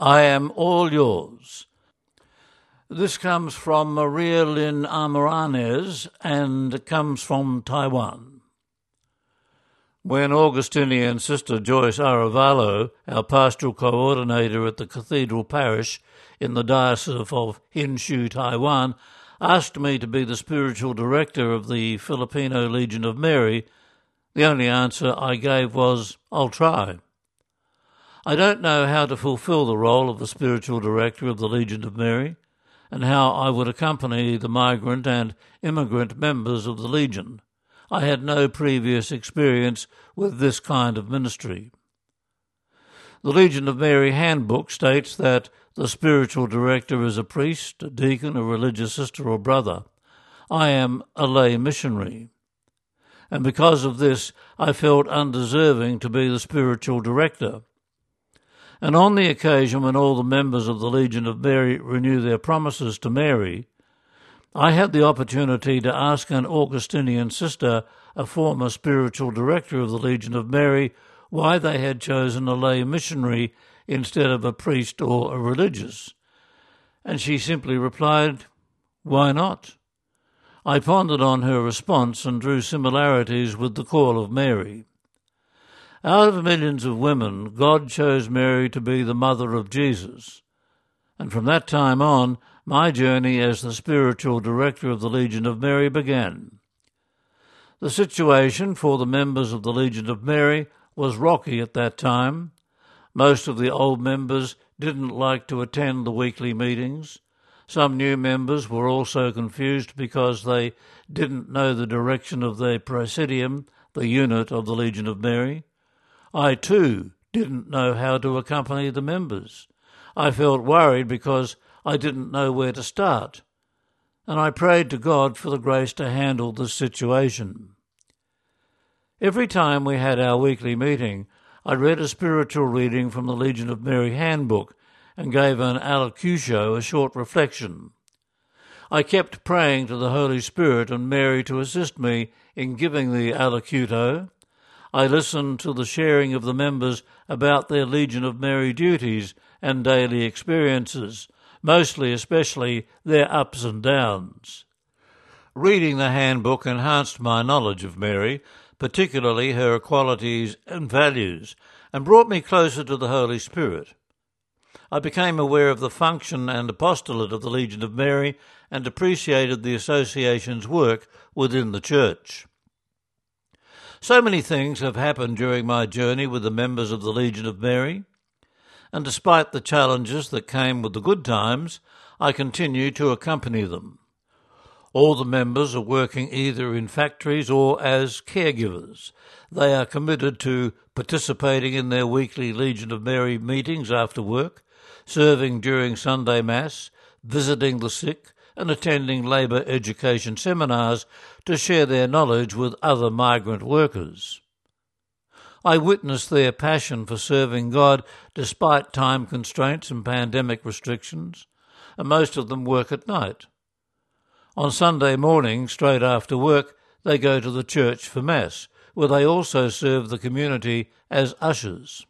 I am all yours. This comes from Maria Lynn Amaranes and comes from Taiwan. When Augustinian Sister Joyce Arevalo, our pastoral coordinator at the Cathedral Parish in the Diocese of Hsinchu, Taiwan, asked me to be the spiritual director of the Filipino Legion of Mary, the only answer I gave was, I'll try. I don't know how to fulfill the role of the spiritual director of the Legion of Mary and how I would accompany the migrant and immigrant members of the Legion. I had no previous experience with this kind of ministry. The Legion of Mary handbook states that the spiritual director is a priest, a deacon, a religious sister, or brother. I am a lay missionary. And because of this, I felt undeserving to be the spiritual director and on the occasion when all the members of the Legion of Mary renew their promises to Mary, I had the opportunity to ask an Augustinian sister, a former spiritual director of the Legion of Mary, why they had chosen a lay missionary instead of a priest or a religious. And she simply replied, Why not? I pondered on her response and drew similarities with the call of Mary. Out of millions of women, God chose Mary to be the mother of Jesus. And from that time on, my journey as the spiritual director of the Legion of Mary began. The situation for the members of the Legion of Mary was rocky at that time. Most of the old members didn't like to attend the weekly meetings. Some new members were also confused because they didn't know the direction of their Praesidium, the unit of the Legion of Mary. I too didn't know how to accompany the members. I felt worried because I didn't know where to start, and I prayed to God for the grace to handle the situation. Every time we had our weekly meeting, I read a spiritual reading from the Legion of Mary handbook and gave an allocution, a short reflection. I kept praying to the Holy Spirit and Mary to assist me in giving the allocuto I listened to the sharing of the members about their Legion of Mary duties and daily experiences, mostly especially their ups and downs. Reading the handbook enhanced my knowledge of Mary, particularly her qualities and values, and brought me closer to the Holy Spirit. I became aware of the function and apostolate of the Legion of Mary and appreciated the association's work within the Church. So many things have happened during my journey with the members of the Legion of Mary, and despite the challenges that came with the good times, I continue to accompany them. All the members are working either in factories or as caregivers. They are committed to participating in their weekly Legion of Mary meetings after work, serving during Sunday Mass, visiting the sick, and attending labour education seminars to share their knowledge with other migrant workers. I witnessed their passion for serving God despite time constraints and pandemic restrictions, and most of them work at night. On Sunday morning, straight after work, they go to the church for Mass, where they also serve the community as ushers.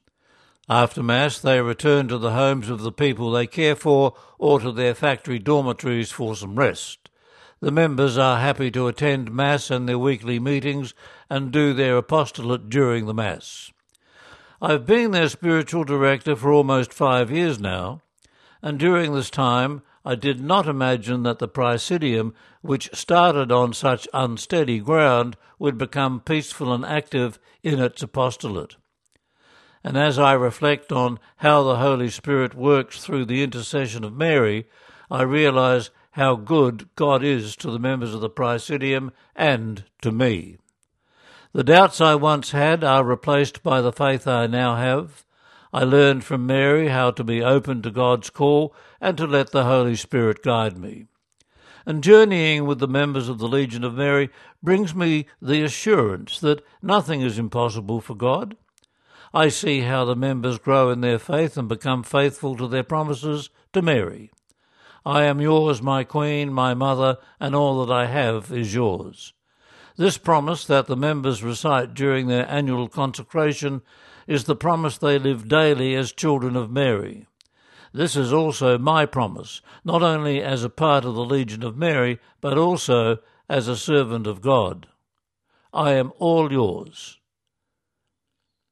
After Mass, they return to the homes of the people they care for or to their factory dormitories for some rest. The members are happy to attend Mass and their weekly meetings and do their apostolate during the Mass. I've been their spiritual director for almost five years now, and during this time I did not imagine that the Praesidium, which started on such unsteady ground, would become peaceful and active in its apostolate. And as I reflect on how the Holy Spirit works through the intercession of Mary, I realize how good God is to the members of the Praesidium and to me. The doubts I once had are replaced by the faith I now have. I learned from Mary how to be open to God's call and to let the Holy Spirit guide me. And journeying with the members of the Legion of Mary brings me the assurance that nothing is impossible for God. I see how the members grow in their faith and become faithful to their promises to Mary. I am yours, my Queen, my Mother, and all that I have is yours. This promise that the members recite during their annual consecration is the promise they live daily as children of Mary. This is also my promise, not only as a part of the Legion of Mary, but also as a servant of God. I am all yours.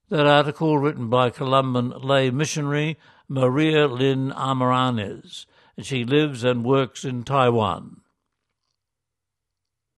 That article written by Columban lay missionary Maria Lynn Amaranes. And she lives and works in Taiwan.